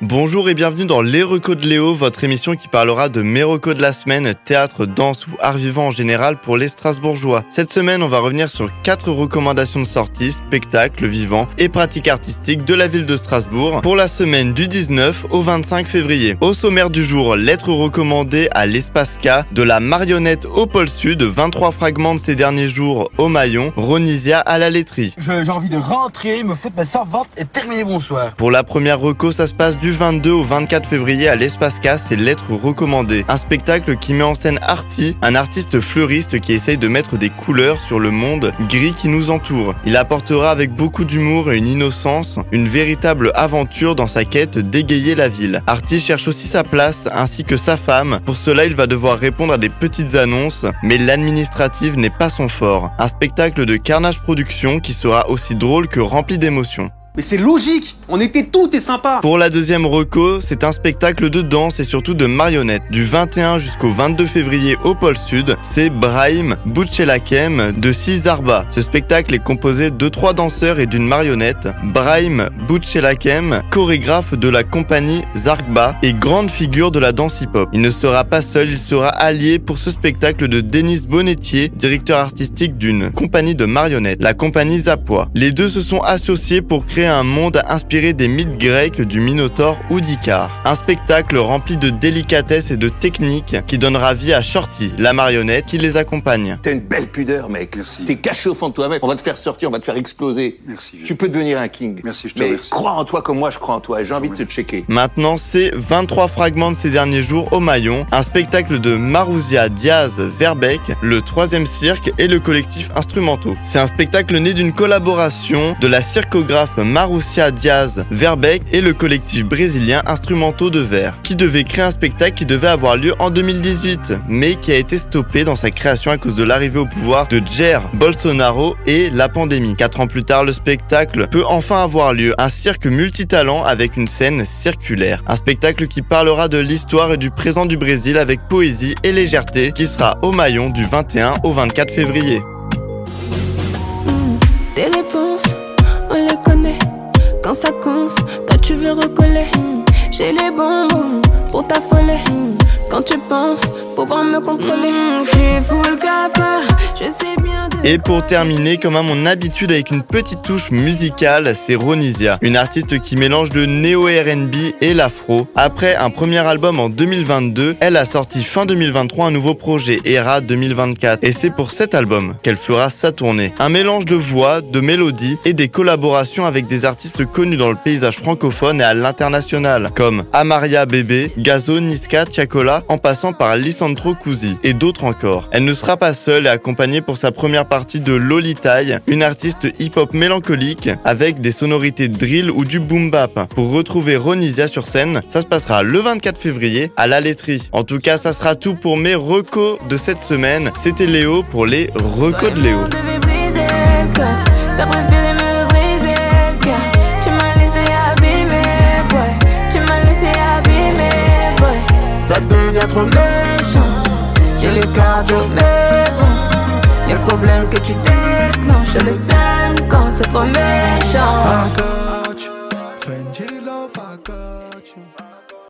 Bonjour et bienvenue dans Les Recos de Léo, votre émission qui parlera de mes recos de la semaine, théâtre, danse ou art vivant en général pour les Strasbourgeois. Cette semaine, on va revenir sur quatre recommandations de sortie, spectacles vivants et pratiques artistiques de la ville de Strasbourg pour la semaine du 19 au 25 février. Au sommaire du jour, lettres recommandées à l'espace K, de la marionnette au pôle sud, 23 fragments de ces derniers jours au maillon, Ronisia à la laiterie. J'ai envie de rentrer, me foutre ma servante et terminer bonsoir. Pour la première reco, ça se passe du 22 au 24 février à l'Espace K, c'est Lettres recommandées. Un spectacle qui met en scène Artie, un artiste fleuriste qui essaye de mettre des couleurs sur le monde gris qui nous entoure. Il apportera avec beaucoup d'humour et une innocence une véritable aventure dans sa quête d'égayer la ville. Artie cherche aussi sa place ainsi que sa femme. Pour cela, il va devoir répondre à des petites annonces, mais l'administrative n'est pas son fort. Un spectacle de Carnage Production qui sera aussi drôle que rempli d'émotions. Mais c'est logique On était tout et sympa Pour la deuxième reco, c'est un spectacle de danse et surtout de marionnettes. Du 21 jusqu'au 22 février au pôle sud, c'est Brahim Bouchelakem de Sizarba. Ce spectacle est composé de trois danseurs et d'une marionnette. Brahim Bouchelakem, chorégraphe de la compagnie Zarkba et grande figure de la danse hip-hop. Il ne sera pas seul, il sera allié pour ce spectacle de Denis Bonnetier, directeur artistique d'une compagnie de marionnettes, la compagnie Zapois. Les deux se sont associés pour créer un monde inspiré des mythes grecs du Minotaure ou d'Icare. Un spectacle rempli de délicatesse et de techniques qui donnera vie à Shorty, la marionnette qui les accompagne. T'as une belle pudeur, mec. Merci. T'es caché au fond de toi-même. On va te faire sortir, on va te faire exploser. Merci. Tu peux devenir un king. Merci, je te Mais remercie. crois en toi comme moi, je crois en toi. J'ai envie de te checker. Maintenant, c'est 23 fragments de ces derniers jours au Maillon, un spectacle de Maruzia Diaz Verbeck, le troisième cirque et le collectif Instrumentaux. C'est un spectacle né d'une collaboration de la circographe Marussia Diaz Verbeck et le collectif brésilien Instrumentaux de Verre, qui devait créer un spectacle qui devait avoir lieu en 2018, mais qui a été stoppé dans sa création à cause de l'arrivée au pouvoir de Jair Bolsonaro et la pandémie. Quatre ans plus tard, le spectacle peut enfin avoir lieu, un cirque multitalent avec une scène circulaire. Un spectacle qui parlera de l'histoire et du présent du Brésil avec poésie et légèreté, qui sera au Maillon du 21 au 24 février. On les connaît. Quand ça commence, toi tu veux recoller. J'ai les bonbons pour t'affoler. Quand tu penses pouvoir me contrôler, j'ai full Et pour terminer, comme à mon habitude avec une petite touche musicale, c'est Ronisia, une artiste qui mélange le néo-RB et l'afro. Après un premier album en 2022, elle a sorti fin 2023 un nouveau projet, Era 2024. Et c'est pour cet album qu'elle fera sa tournée. Un mélange de voix, de mélodies et des collaborations avec des artistes connus dans le paysage francophone et à l'international, comme Amaria Bébé, Gazo, Niska, Tiakola, en passant par Lisandro Cusi et d'autres encore. Elle ne sera pas seule et accompagnée pour sa première partie de Lolitaille, une artiste hip-hop mélancolique avec des sonorités drill ou du boom bap. Pour retrouver Ronisia sur scène, ça se passera le 24 février à la laiterie. En tout cas, ça sera tout pour mes recos de cette semaine. C'était Léo pour les recos de Léo. Ça devient trop méchant. J'ai le cardio, mais bon. Y'a le problème que tu déclenches. Je le sème quand c'est trop méchant. Encore